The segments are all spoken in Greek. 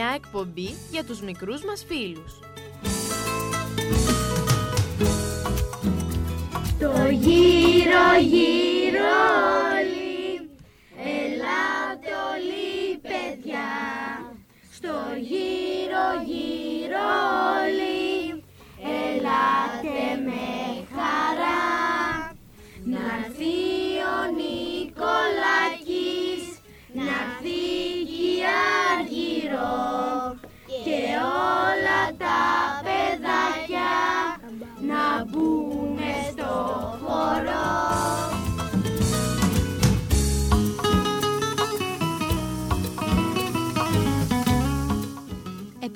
Μια εκπομπή για τους μικρούς μας φίλους. Το γύρο γύρω όλοι, ελάτε όλοι παιδιά, στο γύρο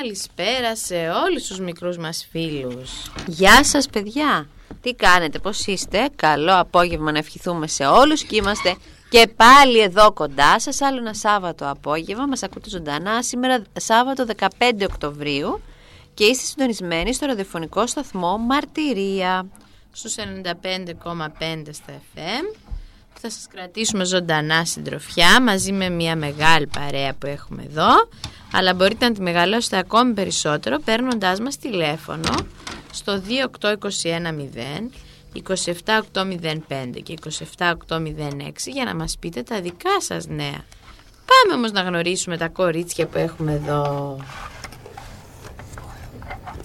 Καλησπέρα σε όλους τους μικρούς μας φίλους. Γεια σας παιδιά! Τι κάνετε, πώς είστε, καλό απόγευμα να ευχηθούμε σε όλους και είμαστε και πάλι εδώ κοντά σας άλλο ένα Σάββατο απόγευμα, μας ακούτε ζωντανά σήμερα Σάββατο 15 Οκτωβρίου και είστε συντονισμένοι στο ραδιοφωνικό σταθμό Μαρτυρία. Στους 95,5 στα FM που θα σας κρατήσουμε ζωντανά συντροφιά μαζί με μια μεγάλη παρέα που έχουμε εδώ αλλά μπορείτε να τη μεγαλώσετε ακόμη περισσότερο παίρνοντάς μας τηλέφωνο στο 28210 27805 και 27806 για να μας πείτε τα δικά σας νέα. Πάμε όμως να γνωρίσουμε τα κορίτσια που έχουμε εδώ.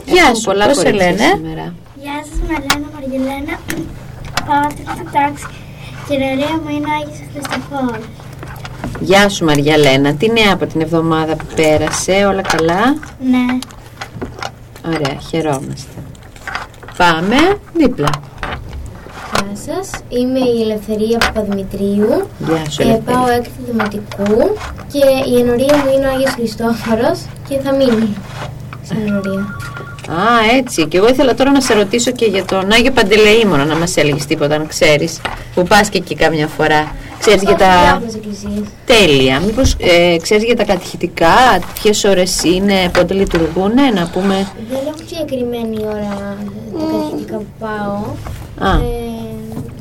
Γεια Έχουμε σου, πολλά πώς σε κορίτσια λένε; σήμερα. Γεια σας, Μαρλένα Μαργελένα. Πάω τρίτη τάξη και η ωραία μου είναι ο Άγιος Χριστοφόρος. Γεια σου Μαριά Λένα, τι νέα από την εβδομάδα που πέρασε, όλα καλά; Ναι. Ωραία, χαιρόμαστε. Πάμε δίπλα. Γεια σας, είμαι η Ελευθερία Παπαδημητρίου Γεια σου και Ελευθερία. πάω έκτη δημοτικού και η ενορία μου είναι ο Άγιος Χριστόφορος και θα μείνει στην ενορία. Α, έτσι. Και εγώ ήθελα τώρα να σε ρωτήσω και για τον Άγιο Παντελεήμονα, να μας έλεγες τίποτα, αν ξέρεις. Που πας και εκεί κάμια φορά. Ξέρεις για τα... Διάφορες εκκλησίες. Τέλεια. Μήπως ε, ξέρεις για τα κατηχητικά, ποιες ώρες είναι, πότε λειτουργούν, να πούμε... Δεν έχω συγκεκριμένη ώρα τα καθηγητικά που πάω. Α, Ε,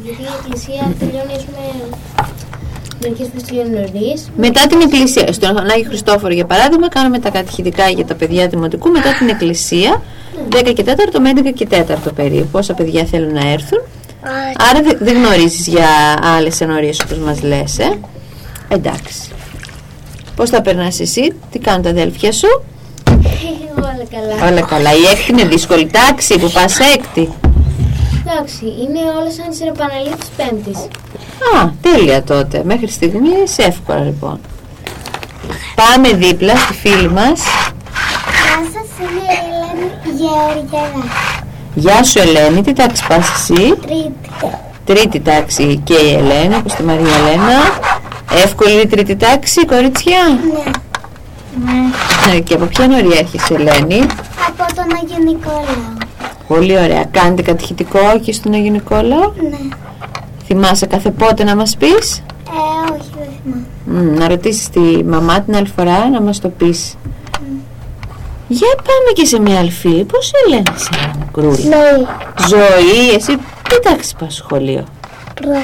γιατί η εκκλησία τελειώνει, ας πούμε, μερικές φορές τελειώνει νωρίς. μετά την εκκλησία, στον Άγιο Χριστόφορο για παράδειγμα, κάνουμε τα κατηχητικά για τα παιδιά δημοτικού, μετά την εκκλησία, 10 και 4, με 11 και 4 περίπου, πόσα παιδιά θέλουν να έρθουν. Άρα δε- δεν γνωρίζεις για άλλες ενορίες όπως μας λες, ε; Εντάξει. Πώς θα περνάς εσύ, τι κάνουν τα αδέλφια σου; Όλα καλά. Όλα καλά. Η έκτη είναι δύσκολη τάξη που πας έκτη. Εντάξει, είναι όλα σαν τις επαναλήψεις της Πέμπτης. Α, τέλεια τότε. Μέχρι στιγμής εύκολα λοιπόν. Πάμε δίπλα στη φίλη μας. Γεια σας, είμαι η Ελένη Γεωργιανά. Γεια σου Ελένη, τι τάξη πας εσύ; Τρίτη. Τρίτη τάξη και η Ελένη, όπως τη Μαρία Ελένα. Εύκολη η τρίτη τάξη, κορίτσια; Ναι. Ε, Και από ποια νωρία έρχεσαι Ελένη; Από τον Αγιο Νικόλαο. Πολύ ωραία. Κάνετε κατηχητικό εκεί στον Αγιο Νικόλαο; Ναι. Θυμάσαι κάθε πότε να μας πεις; Ε, όχι, δεν θυμάμαι. Μμ, να ρωτήσεις τη μαμά την άλλη φορά να μας το πεις. Για πάμε και σε μια άλλη φίλη. Πώς σε λένε σε μικρούλη. Ναι. Ζωή, εσύ τι τάξη πας σχολείο; Πρώτη.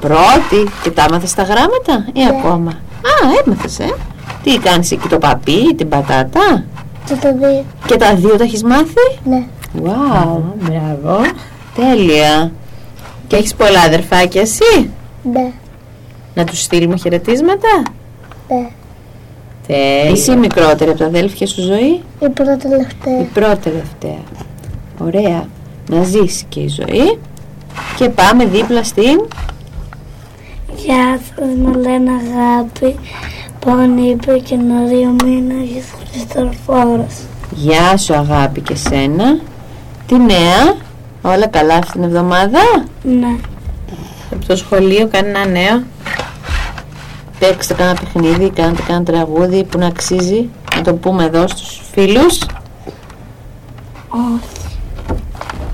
Πρώτη και τα έμαθες τα γράμματα ή ακόμα; Α, έμαθες ε. Τι κάνεις εκεί το παπί, την πατάτα; Και το δύο. Και τα δύο τα έχεις μάθει; Ναι. Wow, μπράβο. Τέλεια. Και έχεις πολλά αδερφάκια εσύ; Ναι. Να τους στείλουμε χαιρετίσματα; Ναι. Τέλεια. Εσύ η μικρότερη από τα αδέλφια σου ζωή; Η πρώτη τελευταία. Η πρώτη τελευταία. Ωραία. Να ζήσει και η ζωή. Και πάμε δίπλα στην... Γεια σας, με λένε Αγάπη. Πάνε είπε και να δύο μήνες Χριστοφόρος. Γεια σου αγάπη και σένα. Τι νέα, όλα καλά αυτήν την εβδομάδα; Ναι. Από το σχολείο κάνει ένα νέο; Παίξτε κάνα παιχνίδι, κάντε κάνα τραγούδι που να αξίζει. Να το πούμε εδώ στους φίλους. Όχι.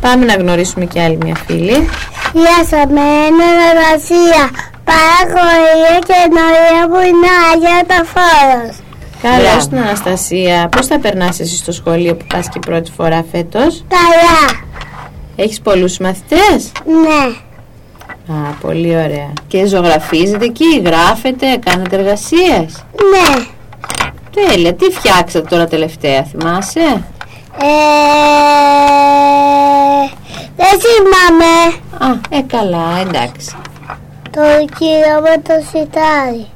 Πάμε να γνωρίσουμε και άλλη μια φίλη. Γεια σας, με είναι Αναστασία. Παραγωγή και εννοία που είναι Αγία τα Φόρος. Καλώς Μπράβο. την Αναστασία. Πώς θα περνάς εσύ στο σχολείο που πας και πρώτη φορά φέτος; Καλά. Έχεις πολλούς μαθητές; Ναι. Α, πολύ ωραία. Και ζωγραφίζετε εκεί, γράφετε, κάνετε εργασίες; Ναι. Τέλεια, τι φτιάξατε τώρα τελευταία, θυμάσαι; Ε, δεν θυμάμαι Α, ε καλά, εντάξει. το κύριο με το σιτάρι.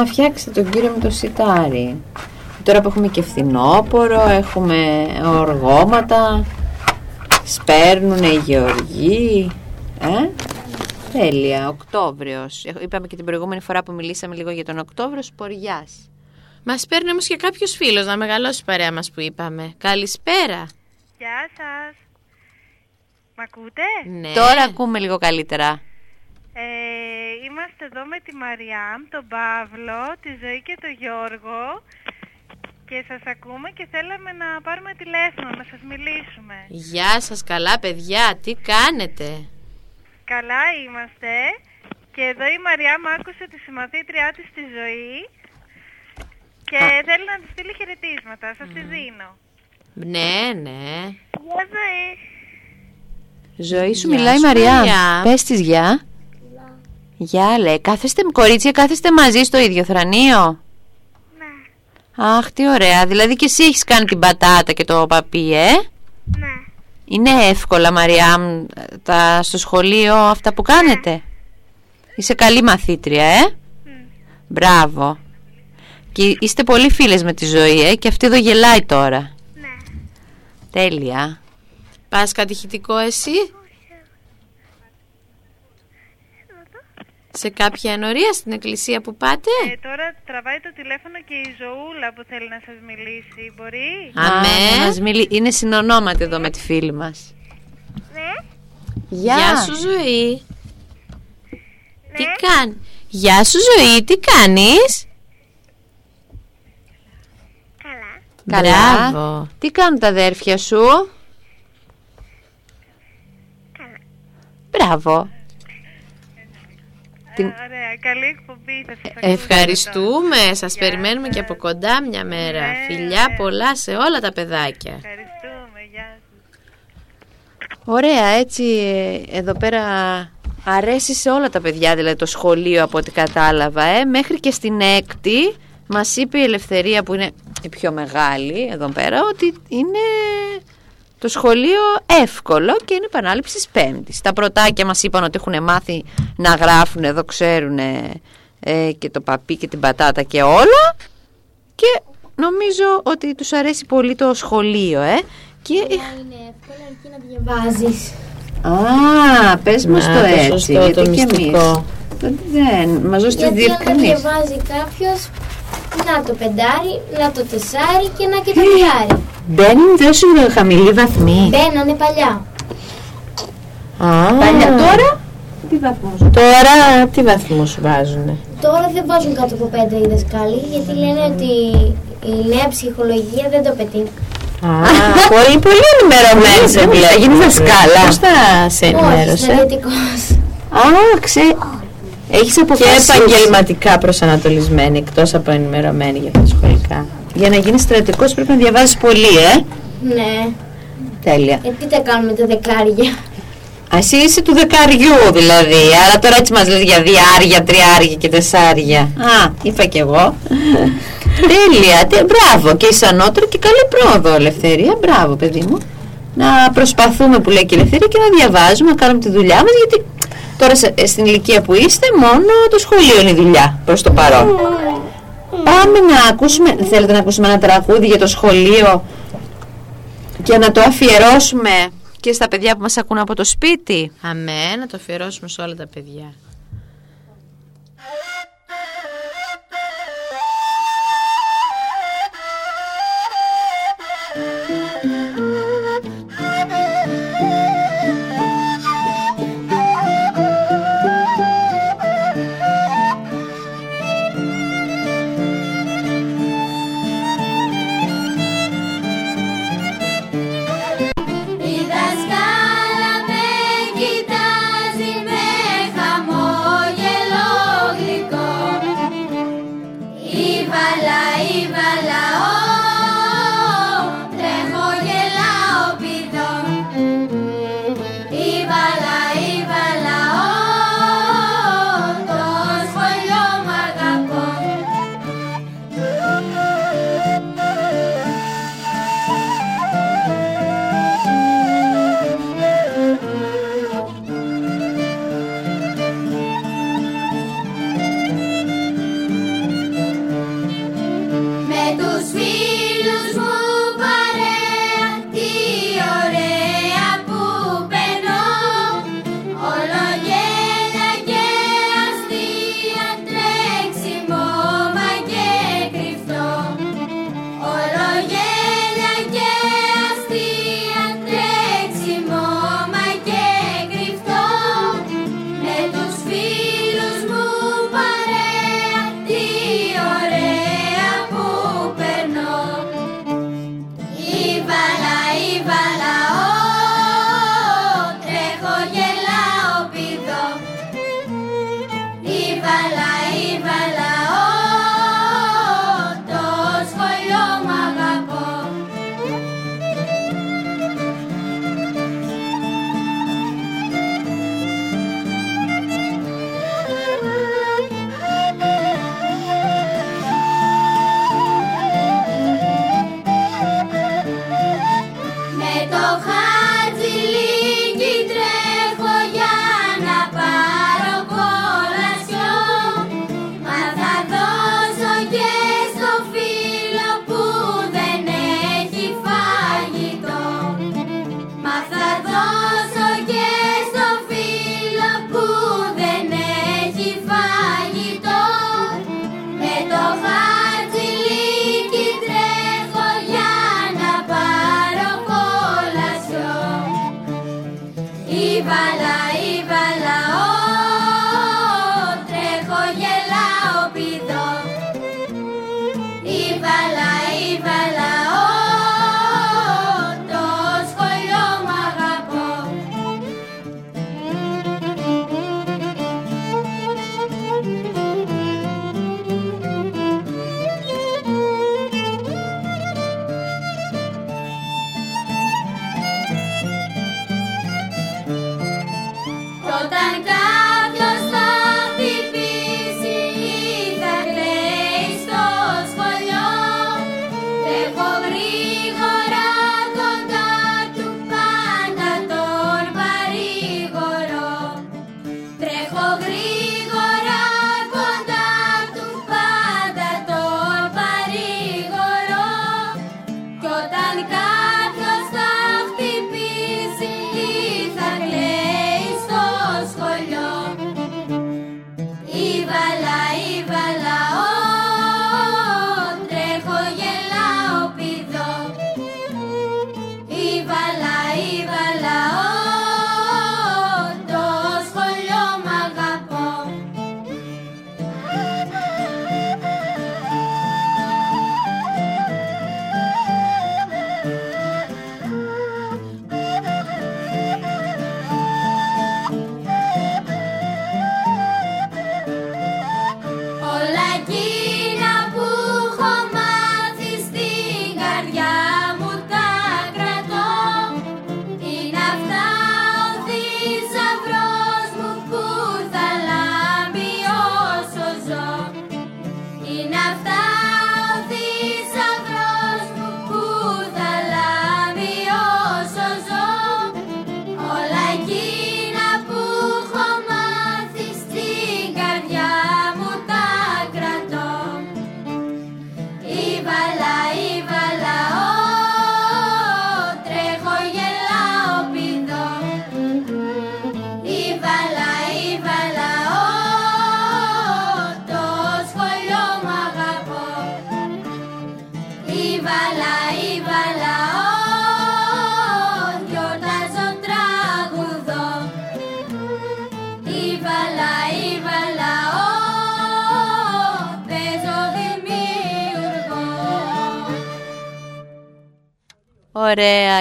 Α, φτιάξτε τον κύριο με το σιτάρι. Τώρα που έχουμε και φθινόπορο, έχουμε οργώματα, σπέρνουνε οι γεωργοί. Ε, τέλεια, Οκτώβριος. Ε, Είπαμε και την προηγούμενη φορά που μιλήσαμε λίγο για τον Οκτώβριος, Σποριάς. Μας παίρνει όμως και κάποιος φίλος να μεγαλώσει η παρέα μας που είπαμε. Καλησπέρα. Γεια σας. Μ' ακούτε; Ναι. Τώρα ακούμε λίγο καλύτερα. Ε, είμαστε εδώ με τη Μαριάμ, τον Παύλο, τη Ζωή και τον Γιώργο και σας ακούμε και θέλαμε να πάρουμε τηλέφωνο, να σας μιλήσουμε. Γεια σας καλά παιδιά. Τι κάνετε; Καλά είμαστε και εδώ η Μαριάμ άκουσε τη συμμαθήτριά της στη Ζωή και θέλει να της στείλει χαιρετίσματα. Σας τη δίνω. Ναι, ναι. Γεια Ζωή. Ζωή σου Γεια μιλάει η σου, Μαριά. Μαριά. Πες της γεια. Γεια λέει. Κάθεστε κορίτσια, κάθεστε μαζί στο ίδιο θρανείο. Ναι, Αχ, τι ωραία. Δηλαδή και εσύ έχεις κάνει την πατάτα και το παπί, ε; ναι. Είναι εύκολα, Μαριά, τα, στο σχολείο αυτά που κάνετε. Είσαι καλή μαθήτρια, ε; Μπράβο. Και είστε πολύ φίλες με τη ζωή, ε; Και αυτή εδώ γελάει τώρα. Ναι. Τέλεια. Πας κατηχητικό εσύ; Σε κάποια ενορία στην εκκλησία που πάτε; Ε, τώρα τραβάει το τηλέφωνο και η Ζωούλα που θέλει να σας μιλήσει. Μπορεί; Αμέ. Α, να μας μιλεί. Είναι συνονόματη εδώ με τη φίλη μας. Ναι. Γεια, Γεια σου ζωή. Ναι. Τι κάνει. Γεια σου ζωή. Τι κάνεις; Καλά. Καλά. Μπράβο. Τι κάνουν τα αδέρφια σου; Μπράβο. Την- Ε, ωραία, καλή εκπομπή θα σας ακούσω Ευχαριστούμε. μετά. Σας Γεια περιμένουμε σας. και από κοντά μια μέρα. Ναι, Φιλιά ναι. πολλά σε όλα τα παιδάκια. Ευχαριστούμε, γεια σας. Ωραία, έτσι ε, εδώ πέρα αρέσει σε όλα τα παιδιά, δηλαδή το σχολείο από ό,τι κατάλαβα. Ε. Μέχρι και στην έκτη μας είπε η Ελευθερία που είναι η πιο μεγάλη εδώ πέρα ότι είναι το σχολείο εύκολο και είναι επανάληψη της πέμπτης. Τα πρωτάκια μας είπαν ότι έχουν μάθει να γράφουν, εδώ ξέρουν ε, και το παπί και την πατάτα και όλα και νομίζω ότι τους αρέσει πολύ το σχολείο ε. Και Είναι εύκολο αρκεί να διαβάζεις. Α, πες μας Να, το το έτσι, σωστό, γιατί το και μυστικό. εμείς. Δεν, μας δώσεις τις Γιατί αν το διευκρινήσεις. διαβάζει κάποιος, να το πεντάρι, να το τεσάρι και να και το τριάρι. Μπαίνουν τόσο χαμηλή βαθμή. Μπαίνανε παλιά. Α, Παλιά τώρα, τι βαθμός; Σου. Τώρα τι βαθμό σου βάζουνε; Τώρα δεν βάζουν κάτω από πέντε οι δασκάλοι, γιατί λένε ότι η νέα ψυχολογία δεν το πετύχει. Α, πολύ, πολύ ενημερωμένη σε βλέπω. Θα γίνεις δασκάλα. Πώς θα σε Όχι, ενημέρωσε; συναντητικός. Α, ξέ... Έχεις Και αποφασίσει. επαγγελματικά προσανατολισμένη, εκτός από ενημερωμένη για τα σχολικά. Για να γίνεις στρατικός πρέπει να διαβάζεις πολύ, ε. Ναι. Τέλεια. Ε, τι τα κάνουμε τα δεκάρια; Α, εσύ είσαι του δεκαριού δηλαδή. Άρα τώρα έτσι μας λες για διάρια, τριάρια και τεσσάρια. Α, είπα κι εγώ. Τέλεια. Τε, μπράβο. Και ισανότερο και καλή πρόοδο, Ελευθερία. Μπράβο, παιδί μου. Να προσπαθούμε που λέει και η Ελευθερία και να διαβάζουμε, να κάνουμε τη δουλειά μας γιατί τώρα σε- ε, στην ηλικία που είστε μόνο το σχολείο είναι η δουλειά προς το παρόν. Πάμε να ακούσουμε, θέλετε να ακούσουμε ένα τραγούδι για το σχολείο και να το αφιερώσουμε και στα παιδιά που μας ακούν από το σπίτι; Αμέ, να το αφιερώσουμε σε όλα τα παιδιά.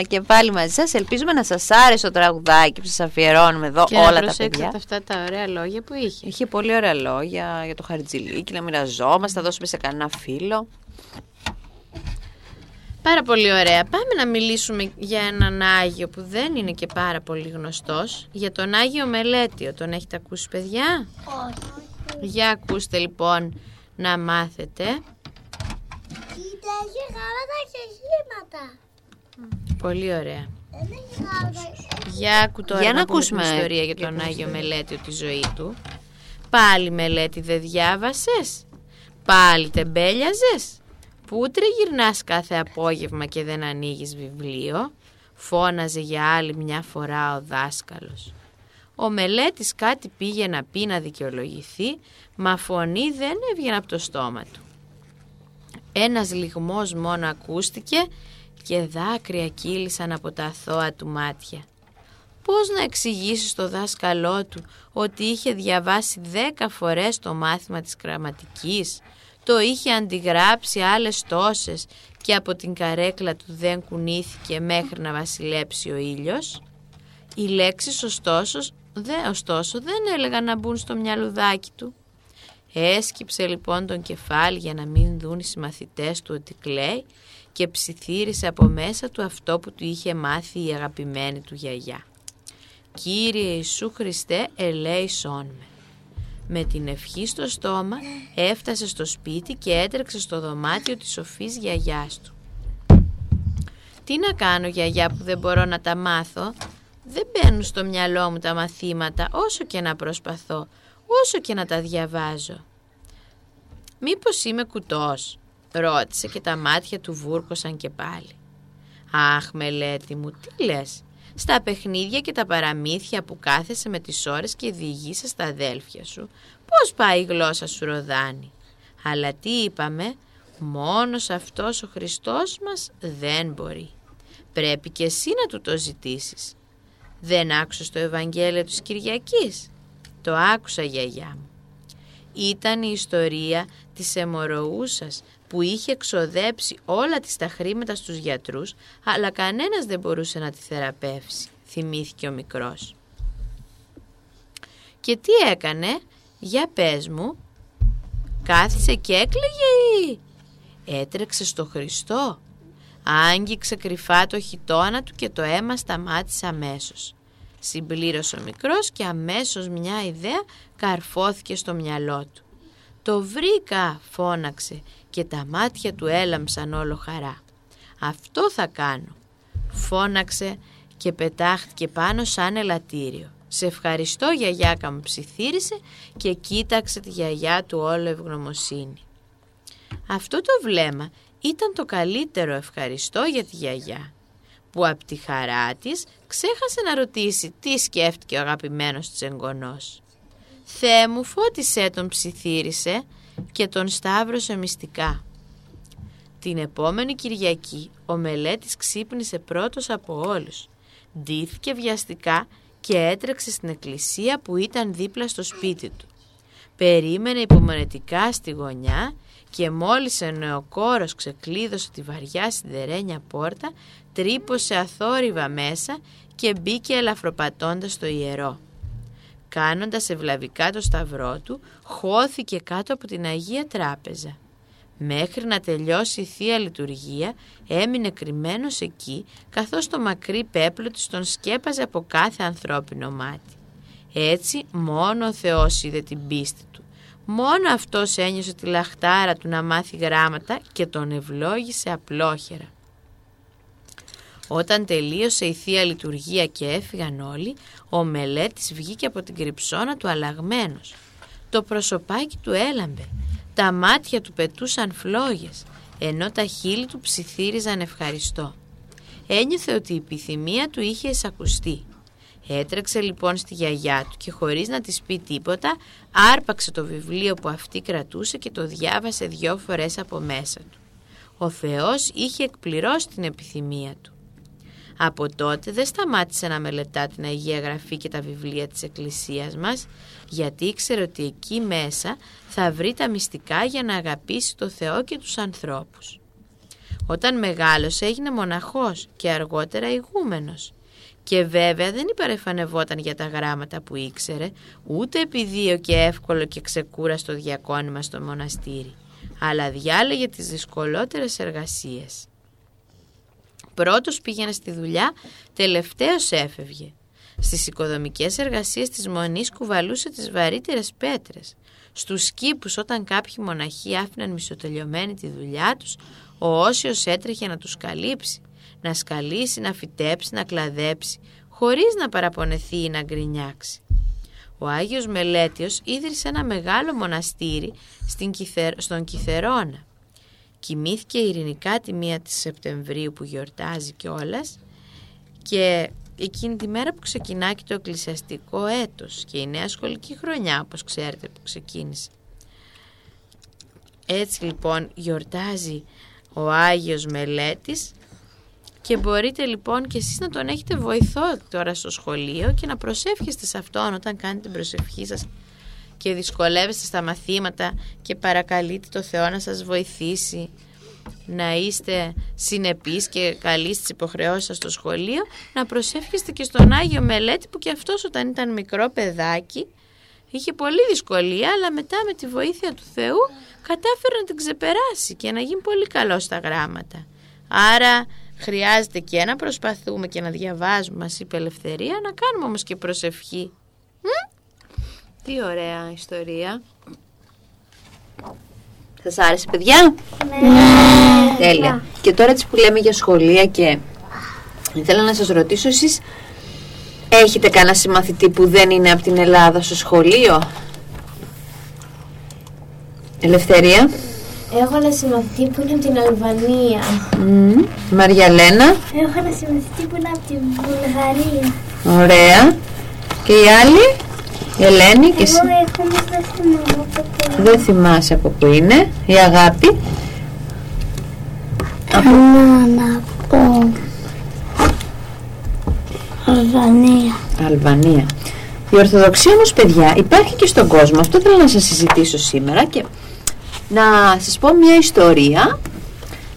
Και πάλι μαζί σας ελπίζουμε να σας άρεσε το τραγουδάκι που σας αφιερώνουμε εδώ Και όλα να τα προσέξετε παιδιά. αυτά τα ωραία λόγια που είχε. Είχε πολύ ωραία λόγια για το χαριτζιλίκι, να μοιραζόμαστε, θα δώσουμε σε κανένα φίλο. Πάρα πολύ ωραία. Πάμε να μιλήσουμε για έναν Άγιο που δεν είναι και πάρα πολύ γνωστός. Για τον Άγιο Μελέτιο. Τον έχετε ακούσει παιδιά; Όχι. Για ακούστε λοιπόν να μάθετε. Κοίτα, έχει γάλατα και χήματα. Πολύ ωραία. Δεν έχει γάλατα. Για άκου τώρα Για να να πούμε ακούσουμε την ιστορία για για τον την Άγιο ιστορία. Μελέτιο τη ζωή του. Πάλι Μελέτη δεν διάβασες; Πάλι τεμπέλιαζες; Πού τριγυρνάς κάθε απόγευμα και δεν ανοίγεις βιβλίο; Φώναζε για άλλη μια φορά ο δάσκαλος. Ο μελέτης κάτι πήγε να πει να δικαιολογηθεί, μα φωνή δεν έβγαινε από το στόμα του. Ένας λιγμός μόνο ακούστηκε και δάκρυα κύλησαν από τα αθώα του μάτια. Πώς να εξηγήσει στο δάσκαλό του ότι είχε διαβάσει δέκα φορές το μάθημα της γραμματικής, το είχε αντιγράψει άλλες τόσες και από την καρέκλα του δεν κουνήθηκε μέχρι να βασιλέψει ο ήλιος; Οι λέξεις ωστόσο, δε, ωστόσο δεν έλεγαν να μπουν στο μυαλουδάκι του. Έσκυψε λοιπόν τον κεφάλι για να μην δουν οι συμμαθητές του ότι κλαίει και ψιθύρισε από μέσα του αυτό που του είχε μάθει η αγαπημένη του γιαγιά. «Κύριε Ιησού Χριστέ, ελέησόν με». Με την ευχή στο στόμα έφτασε στο σπίτι και έτρεξε στο δωμάτιο της σοφής γιαγιάς του. «Τι να κάνω γιαγιά που δεν μπορώ να τα μάθω, δεν μπαίνουν στο μυαλό μου τα μαθήματα όσο και να προσπαθώ, όσο και να τα διαβάζω». «Μήπως είμαι κουτός» ρώτησε και τα μάτια του βούρκωσαν και πάλι. «Αχ, μελέτη μου, τι λες, στα παιχνίδια και τα παραμύθια που κάθεσαι με τις ώρες και διηγείσαι στα αδέλφια σου, πώς πάει η γλώσσα σου ροδάνει. Αλλά τι είπαμε, μόνος αυτός ο Χριστός μας δεν μπορεί. Πρέπει και εσύ να του το ζητήσεις. Δεν άκουσες το Ευαγγέλιο της Κυριακής; Το άκουσα γιαγιά μου. Ήταν η ιστορία της αιμορροούσας που είχε εξοδέψει όλα της τα χρήματα στους γιατρούς αλλά κανένας δεν μπορούσε να τη θεραπεύσει, θυμήθηκε ο μικρός. Και τι έκανε, για πες μου, κάθισε και έκλαιγε ή έτρεξε στο Χριστό. Άγγιξε κρυφά το χιτώνα του και το αίμα σταμάτησε αμέσως. Συμπλήρωσε ο μικρός και αμέσως μια ιδέα καρφώθηκε στο μυαλό του. «Το βρήκα» φώναξε και τα μάτια του έλαμψαν όλο χαρά. «Αυτό θα κάνω» φώναξε και πετάχτηκε πάνω σαν ελαττήριο. «Σε ευχαριστώ γιαγιάκα μου» ψιθύρισε και κοίταξε τη γιαγιά του όλο ευγνωμοσύνη. Αυτό το βλέμμα ήταν το καλύτερο ευχαριστώ για τη γιαγιά που από τη χαρά της ξέχασε να ρωτήσει τι σκέφτηκε ο αγαπημένος της εγγονός. «Θεέ μου φώτισέ τον» ψιθύρισε και τον σταύρωσε μυστικά. Την επόμενη Κυριακή ο μελέτης ξύπνησε πρώτος από όλους. Ντύθηκε βιαστικά και έτρεξε στην εκκλησία που ήταν δίπλα στο σπίτι του. Περίμενε υπομονετικά στη γωνιά και μόλις ο νεοκόρος ξεκλείδωσε τη βαριά σιδερένια πόρτα, τρύπωσε αθόρυβα μέσα και μπήκε ελαφροπατώντας στο ιερό. Κάνοντας ευλαβικά το σταυρό του, χώθηκε κάτω από την Αγία Τράπεζα. Μέχρι να τελειώσει η Θεία Λειτουργία έμεινε κρυμμένος εκεί καθώς το μακρύ πέπλο της τον σκέπαζε από κάθε ανθρώπινο μάτι. Έτσι μόνο ο Θεός είδε την πίστη του. Μόνο αυτός ένιωσε τη λαχτάρα του να μάθει γράμματα και τον ευλόγησε απλόχερα. Όταν τελείωσε η Θεία Λειτουργία και έφυγαν όλοι, ο μελέτης βγήκε από την κρυψώνα του αλλαγμένος. Το προσωπάκι του έλαμπε, τα μάτια του πετούσαν φλόγες, ενώ τα χείλη του ψιθύριζαν ευχαριστώ. Ένιωθε ότι η επιθυμία του είχε εισακουστεί. Έτρεξε λοιπόν στη γιαγιά του και χωρίς να της πει τίποτα άρπαξε το βιβλίο που αυτή κρατούσε και το διάβασε δυο φορές από μέσα του. ο Θεός είχε εκπληρώσει την επιθυμία του. Από τότε δεν σταμάτησε να μελετά την Αγία Γραφή και τα βιβλία της Εκκλησίας μας, γιατί ήξερε ότι εκεί μέσα θα βρει τα μυστικά για να αγαπήσει το Θεό και τους ανθρώπους. Όταν μεγάλωσε έγινε μοναχός και αργότερα ηγούμενος. Και βέβαια δεν υπερεφανευόταν για τα γράμματα που ήξερε, ούτε επειδή και εύκολο και ξεκούραστο διακόνημα στο μοναστήρι, αλλά διάλεγε τις δυσκολότερες εργασίες. Πρώτος πήγαινε στη δουλειά, τελευταίος έφευγε. Στις οικοδομικές εργασίες της μονής κουβαλούσε τις βαρύτερες πέτρες. Στους κήπους όταν κάποιοι μοναχοί άφηναν μισοτελειωμένη τη δουλειά τους, ο Όσιος έτρεχε να τους καλύψει, να σκαλίσει, να φυτέψει, να κλαδέψει, χωρίς να παραπονεθεί ή να γκρινιάξει. Ο Άγιος Μελέτιος ίδρυσε ένα μεγάλο μοναστήρι στην στον Κιθερώνα. Κοιμήθηκε ειρηνικά τη μία της Σεπτεμβρίου που γιορτάζει κιόλας και εκείνη τη μέρα που ξεκινάει και το εκκλησιαστικό έτος και η νέα σχολική χρονιά όπως ξέρετε που ξεκίνησε. Έτσι λοιπόν γιορτάζει ο Άγιος Μελέτης και μπορείτε λοιπόν και εσείς να τον έχετε βοηθό τώρα στο σχολείο και να προσεύχεστε σε αυτόν όταν κάνετε την προσευχή σας και δυσκολεύεστε στα μαθήματα και παρακαλείτε το Θεό να σας βοηθήσει να είστε συνεπείς και καλοί στις υποχρεώσεις σας στο σχολείο να προσεύχεστε και στον Άγιο Μελέτη που και αυτός όταν ήταν μικρό παιδάκι είχε πολύ δυσκολία αλλά μετά με τη βοήθεια του Θεού κατάφερε να την ξεπεράσει και να γίνει πολύ καλό στα γράμματα. Άρα χρειάζεται και να προσπαθούμε και να διαβάζουμε, μας είπε Ελευθερία, να κάνουμε όμως και προσευχή. Τι ωραία ιστορία. Σας άρεσε παιδιά; Ναι. Τέλεια. Και τώρα έτσι που λέμε για σχολεία και ήθελα να σας ρωτήσω εσείς έχετε κανένα συμμαθητή που δεν είναι από την Ελλάδα στο σχολείο; Ελευθερία. Έχω ένα συμμαθητή που είναι από την Αλβανία. Μμμ. Μαριαλένα. Έχω ένα συμμαθητή που είναι από την Βουλγαρία. Ωραία. Και η άλλη, η Ελένη και εσύ; Εγώ έχω όμως δεν θυμάμαι ποτέ. Δεν θυμάσαι από πού είναι. Η αγάπη. Να, να πω. Αλβανία. Αλβανία. Η Ορθοδοξία όμως παιδιά υπάρχει και στον κόσμο. Αυτό θέλω να σας συζητήσω σήμερα και να σας πω μια ιστορία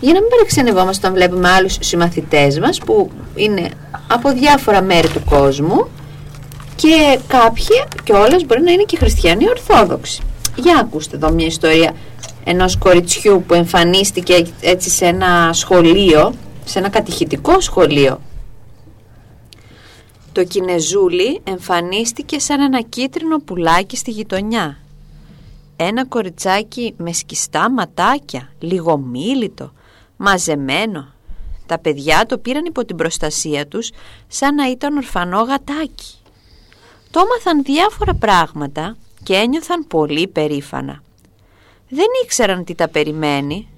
για να μην παρεξενευόμαστε όταν βλέπουμε άλλους συμμαθητές μας που είναι από διάφορα μέρη του κόσμου και κάποιοι και όλες μπορεί να είναι και χριστιανοί ορθόδοξοι. Για ακούστε εδώ μια ιστορία ενός κοριτσιού που εμφανίστηκε έτσι σε ένα σχολείο, σε ένα κατηχητικό σχολείο. Το κινεζούλι εμφανίστηκε σαν ένα κίτρινο πουλάκι στη γειτονιά. Ένα κοριτσάκι με σκιστά ματάκια, λιγομίλητο, μαζεμένο. Τα παιδιά το πήραν υπό την προστασία τους σαν να ήταν ορφανό γατάκι. Το έμαθαν διάφορα πράγματα και ένιωθαν πολύ περήφανα. Δεν ήξεραν τι τα περιμένει.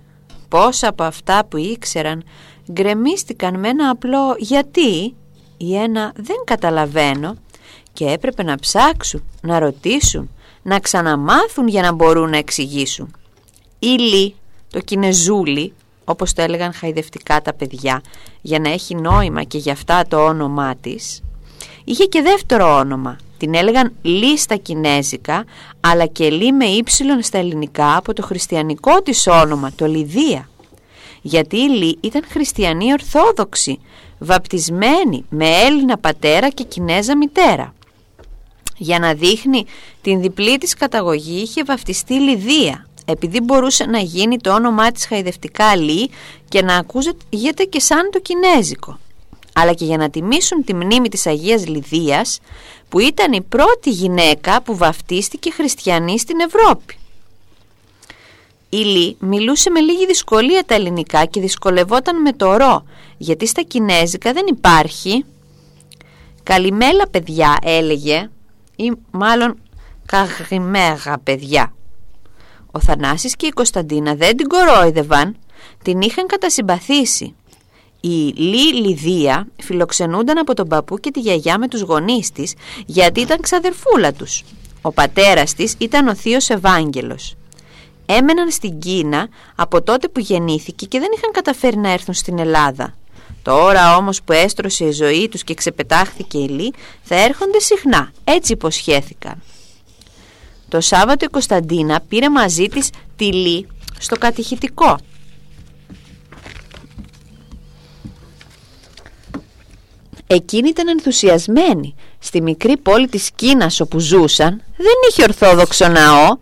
Πόσα από αυτά που ήξεραν γκρεμίστηκαν με ένα απλό «γιατί» ή ένα «δεν καταλαβαίνω» και έπρεπε να ψάξουν, να ρωτήσουν, να ξαναμάθουν για να μπορούν να εξηγήσουν. Η Λί, το κινεζούλι, όπως το έλεγαν χαϊδευτικά τα παιδιά, για να έχει νόημα και γι' αυτά το όνομά της, είχε και δεύτερο όνομα. Την έλεγαν Λί στα κινέζικα, αλλά και Λί με ύψιλον στα ελληνικά από το χριστιανικό της όνομα, το Λιδία. Γιατί η Λί ήταν χριστιανή ορθόδοξη, βαπτισμένη με Έλληνα πατέρα και Κινέζα μητέρα. Για να δείχνει την διπλή της καταγωγή είχε βαφτιστεί Λιδία επειδή μπορούσε να γίνει το όνομά της χαϊδευτικά Λί και να ακούγεται και σαν το κινέζικο. Αλλά και για να τιμήσουν τη μνήμη της Αγίας Λιδίας που ήταν η πρώτη γυναίκα που βαφτίστηκε χριστιανή στην Ευρώπη. Η Λί μιλούσε με λίγη δυσκολία τα ελληνικά και δυσκολευόταν με το ρο γιατί στα κινέζικα δεν υπάρχει. «Καλημέρα παιδιά» έλεγε ή μάλλον «καγημέρα παιδιά». Ο Θανάσης και η Κωνσταντίνα δεν την κορόιδευαν, την είχαν κατασυμπαθήσει. Η Λί Λιδία φιλοξενούνταν από τον παππού και τη γιαγιά με τους γονείς της γιατί ήταν ξαδερφούλα τους. Ο πατέρας της ήταν ο θείος Ευάγγελος. έμεναν στην Κίνα από τότε που γεννήθηκε και δεν είχαν καταφέρει να έρθουν στην Ελλάδα. Τώρα όμως που έστρωσε η ζωή τους και ξεπετάχθηκε η Λύ, θα έρχονται συχνά, έτσι υποσχέθηκαν. Το Σάββατο η Κωνσταντίνα πήρε μαζί της τη Λύ στο κατηχητικό. Εκείνη ήταν ενθουσιασμένη. Στη μικρή πόλη της Κίνας όπου ζούσαν δεν είχε ορθόδοξο ναό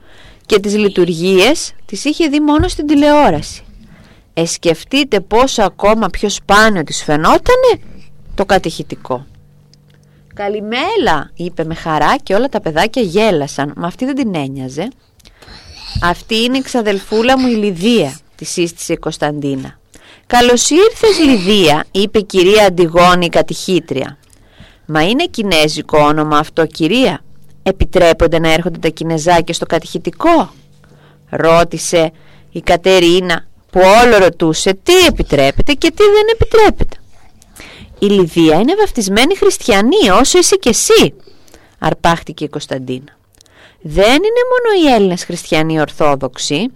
και τις λειτουργίες τις είχε δει μόνο στην τηλεόραση. Εσκεφτείτε πόσο ακόμα πιο σπάνιο της φαινότανε το κατηχητικό. «Καλημέλα» είπε με χαρά και όλα τα παιδάκια γέλασαν, μα αυτή δεν την ένοιαζε. «Αυτή είναι η ξαδελφούλα μου η Λιδία», τη σύστησε η Κωνσταντίνα. «Καλώς ήρθες Λιδία», είπε η κυρία Αντιγόνη η κατηχήτρια. «Μα είναι κινέζικο όνομα αυτό κυρία; Επιτρέπονται να έρχονται τα κινεζάκια στο κατηχητικό» ρώτησε η Κατερίνα που όλο ρωτούσε τι επιτρέπεται και τι δεν επιτρέπεται. Η Λιδία είναι βαφτισμένη χριστιανή όσο είσαι και εσύ, αρπάχτηκε η Κωνσταντίνα. Δεν είναι μόνο οι Έλληνες χριστιανοί ορθόδοξοι,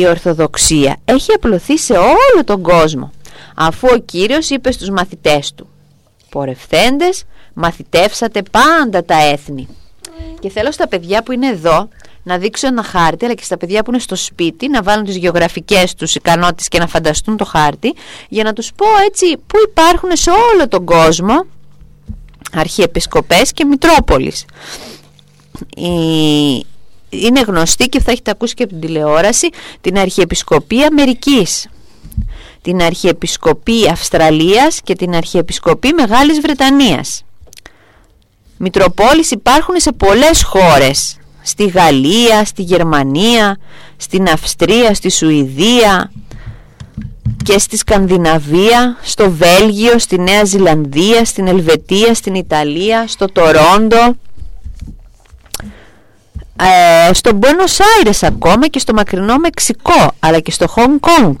η Ορθοδοξία έχει απλωθεί σε όλο τον κόσμο, αφού ο Κύριος είπε στους μαθητές του «Πορευθέντες, μαθητεύσατε πάντα τα έθνη». Και θέλω στα παιδιά που είναι εδώ να δείξω ένα χάρτη, αλλά και στα παιδιά που είναι στο σπίτι να βάλουν τις γεωγραφικές τους ικανότητες και να φανταστούν το χάρτη, για να τους πω έτσι που υπάρχουν σε όλο τον κόσμο αρχιεπισκοπές και μητρόπολεις. Είναι γνωστή και θα έχετε ακούσει και από την τηλεόραση την Αρχιεπισκοπή Αμερικής. Την Αρχιεπισκοπή Αυστραλίας και την Αρχιεπισκοπή Μεγάλης Βρετανίας. Μητροπόλεις υπάρχουν σε πολλές χώρες. Στη Γαλλία, στη Γερμανία, στην Αυστρία, στη Σουηδία και στη Σκανδιναβία, στο Βέλγιο, στη Νέα Ζηλανδία, στην Ελβετία, στην Ιταλία, στο Τορόντο, ε, στο Μπένος Άιρες ακόμα και στο μακρινό Μεξικό, αλλά και στο Χονγκ Κόνγκ,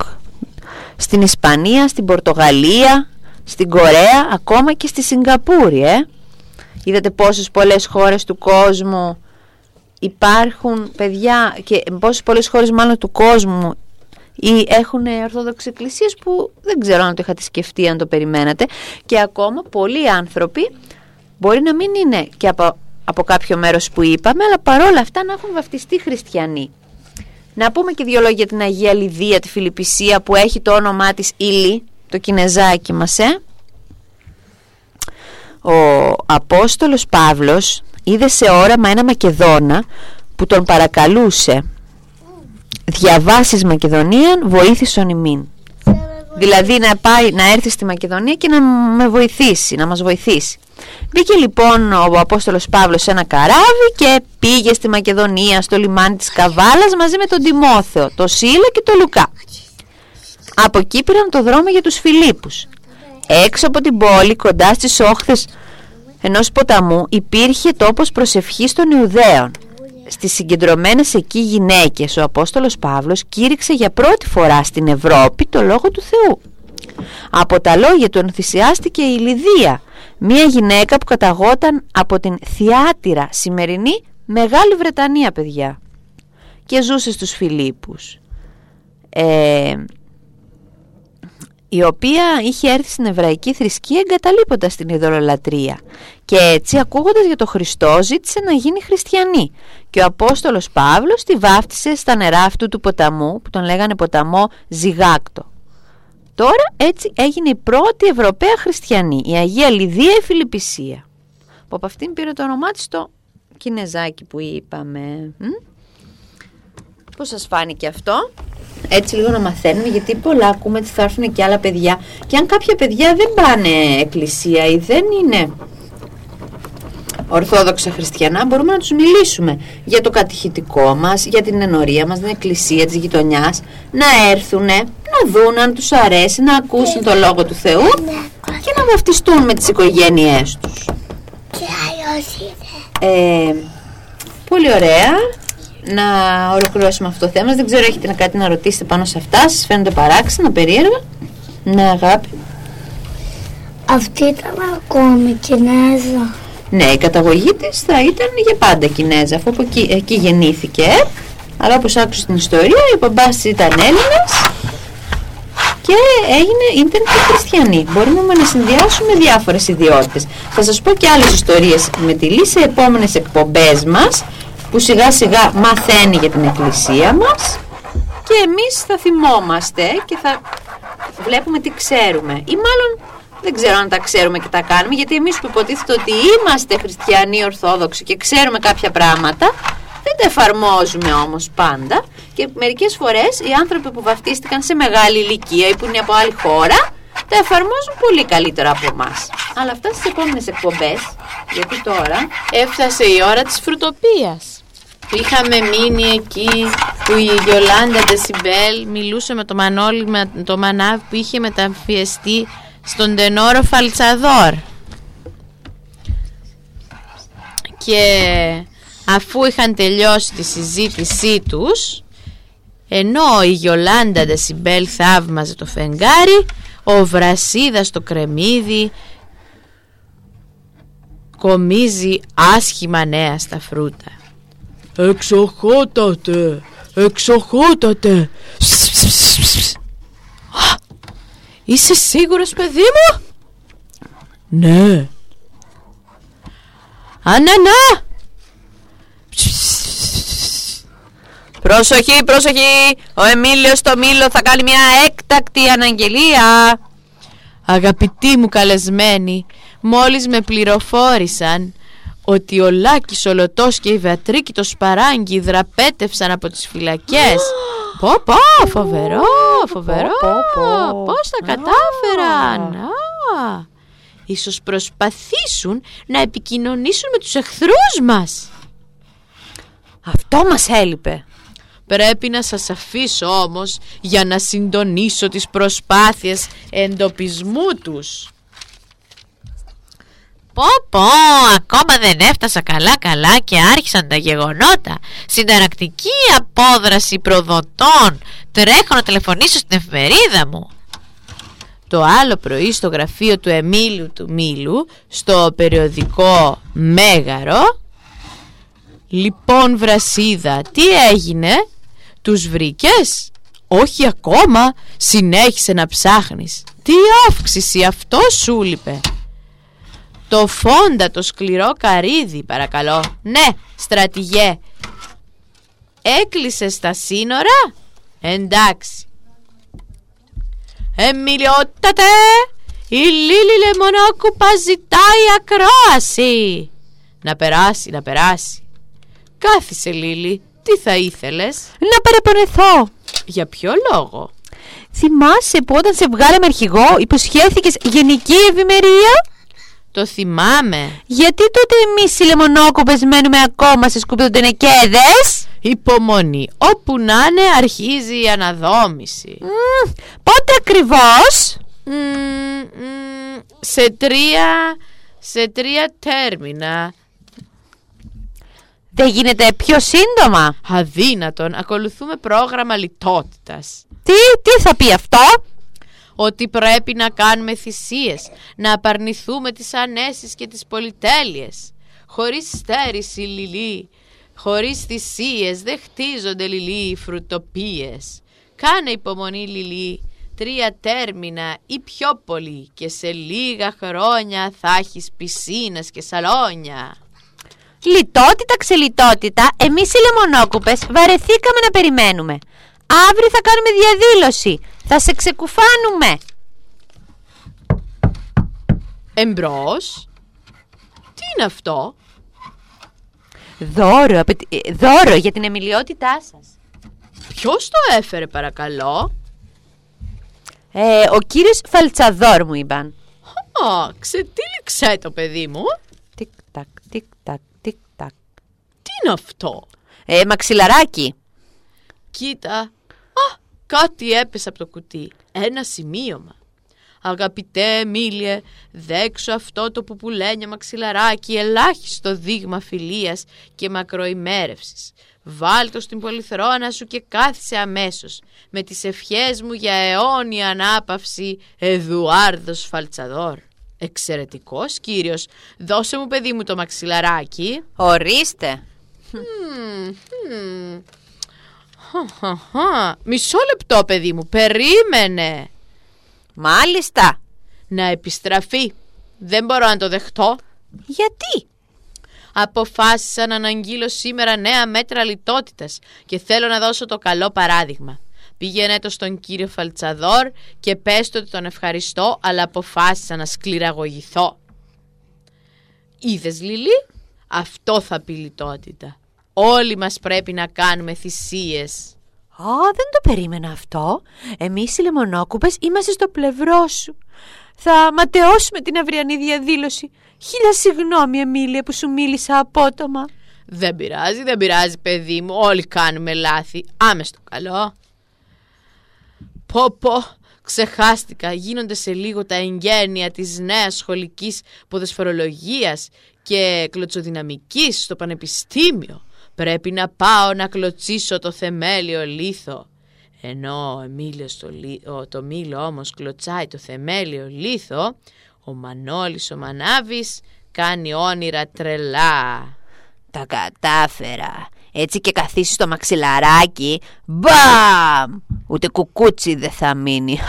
στην Ισπανία, στην Πορτογαλία, στην Κορέα, ακόμα και στη Σιγκαπούρη, ε. Είδατε πόσες πολλές χώρες του κόσμου υπάρχουν παιδιά και πόσες πολλές χώρες μάλλον του κόσμου ή έχουν ορθόδοξες εκκλησίες που δεν ξέρω αν το είχατε σκεφτεί αν το περιμένατε και ακόμα πολλοί άνθρωποι μπορεί να μην είναι και από, από κάποιο μέρος που είπαμε αλλά παρόλα αυτά να έχουν βαφτιστεί χριστιανοί. Να πούμε και δύο λόγια για την Αγία Λιδία, τη Φιλιππισία που έχει το όνομά της Ήλι, το κινεζάκι μας, ε; Ο Απόστολος Παύλος είδε σε όραμα ένα Μακεδόνα που τον παρακαλούσε. Διαβάσεις Μακεδονίαν βοήθησον ημίν δηλαδή να πάει να έρθει στη Μακεδονία και να με βοηθήσει να μας βοηθήσει Μπήκε λοιπόν ο Απόστολος Παύλος σε ένα καράβι και πήγε στη Μακεδονία στο λιμάνι της Καβάλας μαζί με τον Τιμόθεο, το Σίλα και τον Λουκά. Από εκεί πήραν το δρόμο για τους Φιλίππους. Έξω από την πόλη, κοντά στις όχθες ενός ποταμού υπήρχε τόπος προσευχής των Ιουδαίων. Στις συγκεντρωμένες εκεί γυναίκες ο Απόστολος Παύλος κήρυξε για πρώτη φορά στην Ευρώπη το Λόγο του Θεού. Από τα λόγια του ενθουσιάστηκε η Λιδία, μια γυναίκα που καταγόταν από την Θιάτυρα σημερινή Μεγάλη Βρετανία παιδιά και ζούσε στους Φιλίππους. Ε, η οποία είχε έρθει στην εβραϊκή θρησκεία εγκαταλείποντας την ειδωλολατρεία και έτσι ακούγοντας για το Χριστό ζήτησε να γίνει χριστιανή και ο Απόστολος Παύλος τη βάφτισε στα νερά αυτού του ποταμού που τον λέγανε ποταμό Ζυγάκτο. Τώρα έτσι έγινε η πρώτη Ευρωπαία χριστιανή, η Αγία Λιδία η Φιλιππισία που από αυτήν πήρε το όνομά της το Κινεζάκι που είπαμε. Πώς σας φάνηκε αυτό; Έτσι λίγο να μαθαίνουμε γιατί πολλά ακούμε ότι θα έρθουν και άλλα παιδιά. Και αν κάποια παιδιά δεν πάνε εκκλησία ή δεν είναι ορθόδοξα χριστιανά μπορούμε να τους μιλήσουμε για το κατηχητικό μας, για την ενορία μας, την εκκλησία της γειτονιάς να έρθουν, να δουν αν τους αρέσει, να ακούσουν το Λόγο του Θεού και να βαφτιστούν με τις οικογένειές τους. Ε, πολύ ωραία να ολοκληρώσουμε αυτό το θέμα. Δεν ξέρω, έχετε κάτι να ρωτήσετε πάνω σε αυτά. Σας φαίνονται παράξενα, περίεργα. Ναι, αγάπη. Αυτή ήταν ακόμη Κινέζα. Ναι, η καταγωγή της θα ήταν για πάντα Κινέζα, αφού από εκεί, εκεί γεννήθηκε. Αλλά όπως άκουσα την ιστορία, ο μπαμπάς ήταν Έλληνας και έγινε, ήταν και χριστιανοί. Μπορούμε να συνδυάσουμε διάφορες ιδιότητες. Θα σας πω και άλλες ιστορίες με τη Λύση σε επόμενες εκπομπές μας που σιγά σιγά μαθαίνει για την εκκλησία μας και εμείς θα θυμόμαστε και θα βλέπουμε τι ξέρουμε. Ή μάλλον δεν ξέρω αν τα ξέρουμε και τα κάνουμε γιατί εμείς που υποτίθεται ότι είμαστε χριστιανοί ορθόδοξοι και ξέρουμε κάποια πράγματα δεν τα εφαρμόζουμε όμως πάντα. Και μερικές φορές οι άνθρωποι που βαφτίστηκαν σε μεγάλη ηλικία ή που είναι από άλλη χώρα τα εφαρμόζουν πολύ καλύτερα από εμάς. Αλλά αυτά στις επόμενες εκπομπές, γιατί τώρα Έφτασε η ώρα της φρουτοπίας. Που είχαμε μείνει εκεί που η Γιολάντα Ντεσιμπέλ μιλούσε με το Μανώλη με το Μανάβ που είχε μεταμφιεστεί στον τενόρο Φαλτσαδόρ. Και αφού είχαν τελειώσει τη συζήτησή τους, ενώ η Γιολάντα Ντεσιμπέλ θαύμαζε το φεγγάρι, ο Βρασίδας το κρεμμύδι κομίζει άσχημα νέα στα φρούτα. Εξοχότατε, εξοχότατε. Α, Είσαι σίγουρος παιδί μου; Ναι. Ανανά. Πρόσοχη, πρόσοχη. Ο Εμίλιος στο Μήλο θα κάνει μια έκτακτη αναγγελία. Αγαπητοί μου καλεσμένοι, μόλις με πληροφόρησαν ότι ο Λάκης ο Λωτός και η Βεατρίκη το Σπαράγγι δραπέτευσαν από τις φυλακές. Πω πω, φοβερό, φοβερό, πώς τα κατάφεραν. Α, ίσως προσπαθήσουν να επικοινωνήσουν με τους εχθρούς μας. αυτό μας έλειπε. Πρέπει να σας αφήσω όμως για να συντονίσω τις προσπάθειες εντοπισμού τους. Πω πω, ακόμα δεν έφτασα καλά καλά και άρχισαν τα γεγονότα. Συνταρακτική απόδραση προδοτών. Τρέχω να τηλεφωνήσω στην εφημερίδα μου. Το άλλο πρωί στο γραφείο του Εμίλιου του Μήλου, στο περιοδικό Μέγαρο, Λοιπόν Βρασίδα, τι έγινε, τους βρήκες; Όχι ακόμα, συνέχισε να ψάχνεις. Τι αύξηση αυτό σου λείπε. Το φόντα το σκληρό καρύδι παρακαλώ. Ναι, στρατηγέ. Έκλεισες στα σύνορα; Εντάξει. Εμιλιότατε, η Λίλη Λεμονόκουπα ζητάει ακρόαση. Να περάσει, να περάσει. Κάθισε Λίλη, τι θα ήθελες; Να παραπονεθώ. Για ποιο λόγο; Θυμάσαι που όταν σε βγάλαμε αρχηγό υποσχέθηκες γενική ευημερία; Το θυμάμαι Γιατί τότε εμείς οι λεμονόκουπες μένουμε ακόμα σε σκουπιδοτενεκέδες. Υπομονή Όπου να είναι αρχίζει η αναδόμηση Μμμ, πότε ακριβώς; Μμμ, μμμ, Σε τρία Σε τρία τέρμινα Δεν γίνεται πιο σύντομα. Αδύνατον Ακολουθούμε πρόγραμμα λιτότητας Τι, τι θα πει αυτό; ότι πρέπει να κάνουμε θυσίες, να απαρνηθούμε τις ανέσεις και τις πολυτέλειες. Χωρίς στέρηση λιλί, χωρίς θυσίες δεν χτίζονται λιλί οι φρουτοπίες. Κάνε υπομονή λιλί, τρία τέρμινα ή πιο πολύ και σε λίγα χρόνια θα έχεις πισίνες και σαλόνια. Λιτότητα ξελιτότητα, εμείς οι λεμονόκουπες βαρεθήκαμε να περιμένουμε. Αύριο θα κάνουμε διαδήλωση. Θα σε ξεκουφάνουμε. Εμπρός, τι είναι αυτό; Δώρο, απαιτ- ε, δώρο για την εμιλιότητά σας. Ποιος το έφερε παρακαλώ; Ε, ο κύριος Φαλτσαδόρ μου είπαν. Α, ξετύλιξε το παιδί μου. Τικ τακ, τικ τακ, τικ τακ. Τι είναι αυτό; Ε, μαξιλαράκι. Κοίτα. Α, κάτι έπεσε από το κουτί. Ένα σημείωμα. Αγαπητέ Εμίλιε, δέξω αυτό το πουπουλένιο μαξιλαράκι ελάχιστο δείγμα φιλίας και μακροημέρευσης. Βάλ το στην πολυθρόνα σου και κάθισε αμέσως. Με τις ευχές μου για αιώνια ανάπαυση, Εδουάρδος Φαλτσαδόρ. Εξαιρετικός κύριος. Δώσε μου παιδί μου το μαξιλαράκι. Ορίστε. Μμμ, μμμ. Χαχαχα. Μισό λεπτό παιδί μου, περίμενε. Μάλιστα. Να επιστραφεί. Δεν μπορώ να το δεχτώ. Γιατί; Αποφάσισα να αναγγείλω σήμερα νέα μέτρα λιτότητας και θέλω να δώσω το καλό παράδειγμα. Πήγαινε το στον κύριο Φαλτσαδόρ και πες του ότι τον ευχαριστώ, αλλά αποφάσισα να σκληραγωγηθώ. Είδες Λίλη, αυτό θα πει λιτότητα. Όλοι μας πρέπει να κάνουμε θυσίες. Α, δεν το περίμενα αυτό. Εμείς οι λεμονόκουπες είμαστε στο πλευρό σου. Θα ματαιώσουμε την αυριανή διαδήλωση. Χίλια συγγνώμη, Εμίλια, που σου μίλησα απότομα. Δεν πειράζει, δεν πειράζει παιδί μου, όλοι κάνουμε λάθη. Άμε στο καλό. Πω πω, ξεχάστηκα, γίνονται σε λίγο τα εγγένεια της νέας σχολικής ποδοσφαιρολογίας και κλωτσοδυναμικής στο πανεπιστήμιο. Πρέπει να πάω να κλωτσίσω το θεμέλιο λίθο. Ενώ ο Εμίλιος το, λί- ο- το μήλο όμως κλωτσάει το θεμέλιο λίθο, ο Μανώλης ο Μανάβης κάνει όνειρα τρελά. Τα κατάφερα. Έτσι και καθίσει στο μαξιλαράκι. Μπαμ! Ούτε κουκούτσι δεν θα μείνει.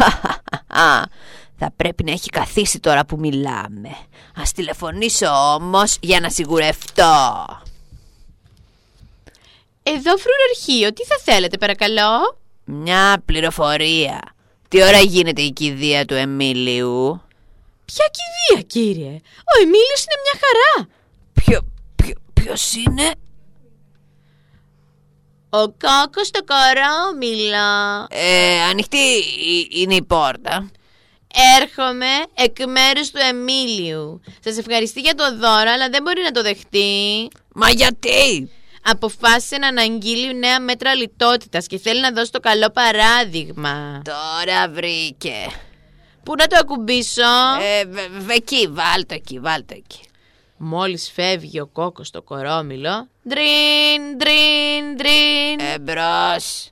θα πρέπει να έχει καθίσει τώρα που μιλάμε. Ας τηλεφωνήσω όμως για να σιγουρευτώ. Εδώ φρουραρχείο, τι θα θέλετε παρακαλώ; Μια πληροφορία. Τι ώρα γίνεται η κηδεία του Εμίλιου; Ποια κηδεία κύριε, ο Εμίλιος είναι μια χαρά. Ποιο, ποιο, ποιος είναι; Ο κόκκος το κορόμιλο. Ε, ανοιχτή η- είναι η πόρτα. Έρχομαι εκ μέρους του Εμίλιου. Σας ευχαριστεί για το δώρο, αλλά δεν μπορεί να το δεχτεί. Μα γιατί; Αποφάσισε να αναγγείλει νέα μέτρα λιτότητας και θέλει να δώσει το καλό παράδειγμα. Τώρα βρήκε. Πού να το ακουμπήσω; Ε, βε- βε- εκεί, βάλτο εκεί, βάλτο εκεί. Μόλις φεύγει ο κόκκος στο κορόμιλο, ντριν, ντριν, ντριν. Εμπρός.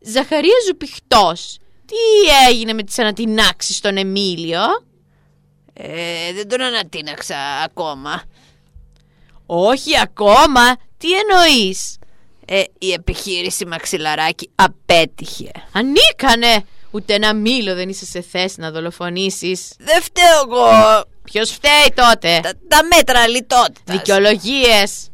Ζαχαρίας Ζουπιχτός, τι έγινε με τις ανατινάξεις στον Εμίλιο; Ε, δεν τον ανατείναξα ακόμα. Όχι ακόμα, τι εννοείς; Ε, η επιχείρηση μαξιλαράκι απέτυχε. Ανίκανε! Ούτε ένα μήλο δεν είσαι σε θέση να δολοφονήσεις. Δεν φταίω εγώ. Ποιος φταίει τότε; Τα, τα μέτρα λιτότητας. Δικαιολογίες.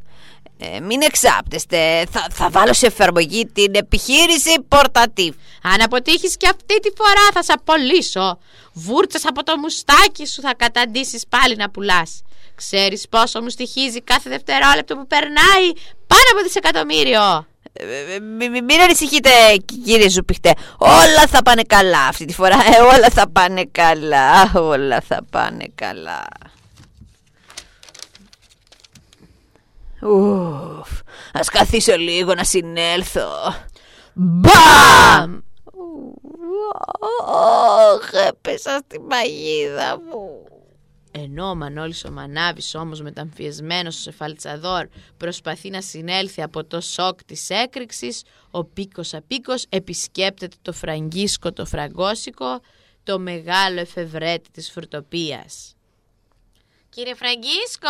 Ε, μην εξάπτεστε. Θα, θα βάλω σε εφαρμογή την επιχείρηση πορτατίβ. Αν αποτύχεις και αυτή τη φορά θα σε απολύσω. Βούρτσες από το μουστάκι σου θα καταντήσεις πάλι να πουλάς. Ξέρεις πόσο μου στοιχίζει κάθε δευτερόλεπτο που περνάει πάνω από δισεκατομμύριο. Ε, ε, μη- μη- μην ανησυχείτε κύριε Ζουπιχτέ Όλα θα πάνε καλά αυτή τη φορά ε, Όλα θα πάνε καλά Όλα θα πάνε καλά Ουφ, Ας καθίσω λίγο να συνέλθω Μπαμ! Ωχ, έπεσα στη παγίδα μου Ενώ ο Μανώλης ο Μανάβης όμως μεταμφιεσμένος στο σε Φαλτσαδόρ προσπαθεί να συνέλθει από το σοκ της έκρηξης, ο Πίκος Απίκος επισκέπτεται το Φραγκίσκο το Φραγκόσικο, το μεγάλο εφευρέτη της φρουτοπίας. Κύριε Φραγκίσκο!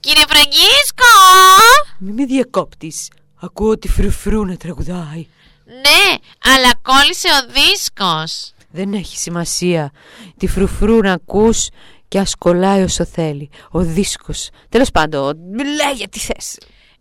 Κύριε Φραγκίσκο! Μη με διακόπτεις Ακούω τη φρουφρού να τραγουδάει Ναι, αλλά κόλλησε ο δίσκος. Δεν έχει σημασία. Τη φρουφρού να ακούς και ας κολλάει όσο θέλει. Ο δίσκος. Τέλος πάντων, λέγε τι θες.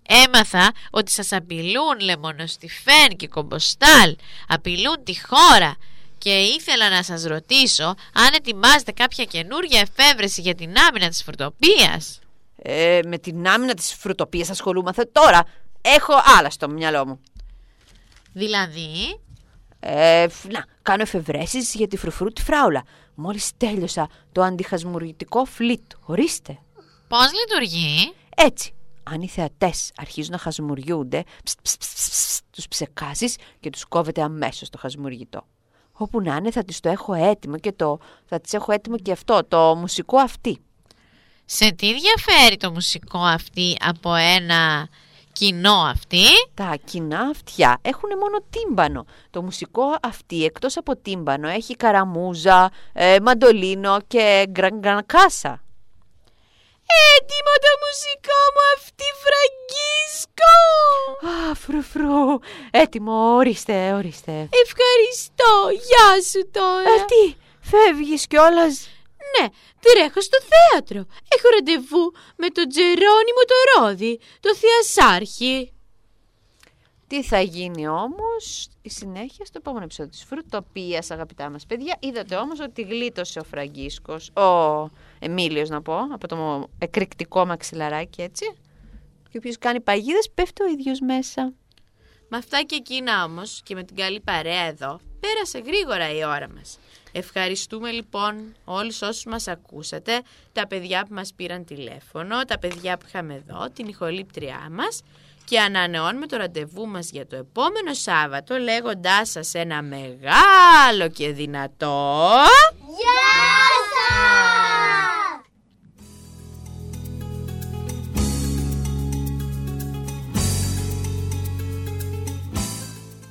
Έμαθα ότι σας απειλούν λεμονοστιφέν και κομποστάλ, απειλούν τη χώρα και ήθελα να σας ρωτήσω αν ετοιμάζετε κάποια καινούργια εφεύρεση για την άμυνα της φορτοπίας. Ε, με την άμυνα της φρουτοπίας ασχολούμαστε τώρα. Έχω άλλα στο μυαλό μου. Δηλαδή, Ε, φ- να, κάνω εφευρέσεις για τη φρουφρού τη φράουλα. Μόλις τέλειωσα το αντιχασμουργητικό φλίτ. Ορίστε. πώς λειτουργεί; Έτσι. Αν οι θεατές αρχίζουν να χασμουριούνται, ψ, ψ, ψ, ψ, ψ, τους ψεκάζεις και τους κόβεται αμέσως το χασμουργητό. Όπου να είναι θα τις το έχω έτοιμο και το, θα τις έχω έτοιμο και αυτό, το μουσικό αυτή. Σε τι διαφέρει το μουσικό αυτή από ένα κοινό αυτή; Τα κοινά αυτιά έχουν μόνο τύμπανο. Το μουσικό αυτή εκτός από τύμπανο έχει καραμούζα, ε, μαντολίνο και γκραγκανκάσα. Έτοιμο το μουσικό μου αυτή Φραγκίσκο! Α, φρουφρού. Έτοιμο, ορίστε, ορίστε. Ευχαριστώ, γεια σου τώρα. Ε, τι, φεύγεις κιόλας; Ναι, τρέχω στο θέατρο. Έχω ραντεβού με τον Τζερόνιμο το Ρόδι, το Θεασάρχη. Τι θα γίνει όμως η συνέχεια στο επόμενο επεισόδιο της Φρουτοπίας, αγαπητά μας παιδιά. Είδατε όμως ότι γλίτωσε ο Φραγκίσκος, ο Εμίλιος να πω, από το εκρηκτικό μαξιλαράκι έτσι. Και όποιος κάνει παγίδες πέφτει ο ίδιος μέσα. Με αυτά και εκείνα όμως και με την καλή παρέα εδώ, πέρασε γρήγορα η ώρα μας. Ευχαριστούμε λοιπόν όλους όσους μας ακούσατε, τα παιδιά που μας πήραν τηλέφωνο, τα παιδιά που είχαμε εδώ, την ηχολήπτριά μας και ανανεώνουμε το ραντεβού μας για το επόμενο Σάββατο λέγοντάς σας ένα μεγάλο και δυνατό... Γεια σας!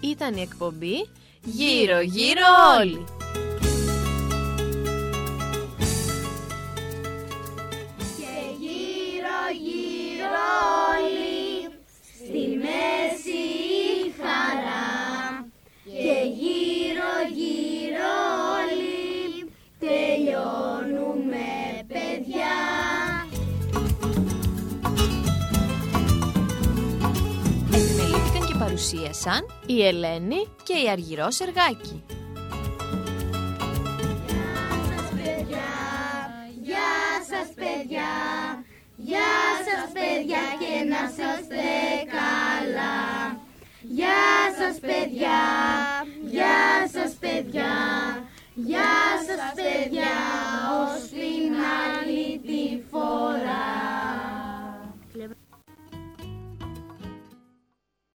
Ήταν η εκπομπή Γύρω Γύρω Όλοι. παρουσίασαν η Ελένη και η Αργυρός Σεργάκη. Γεια σας παιδιά, γεια σας παιδιά, και να είστε καλά. Γεια σας παιδιά, γεια σας παιδιά, γεια σας παιδιά, ως την άλλη τη φορά.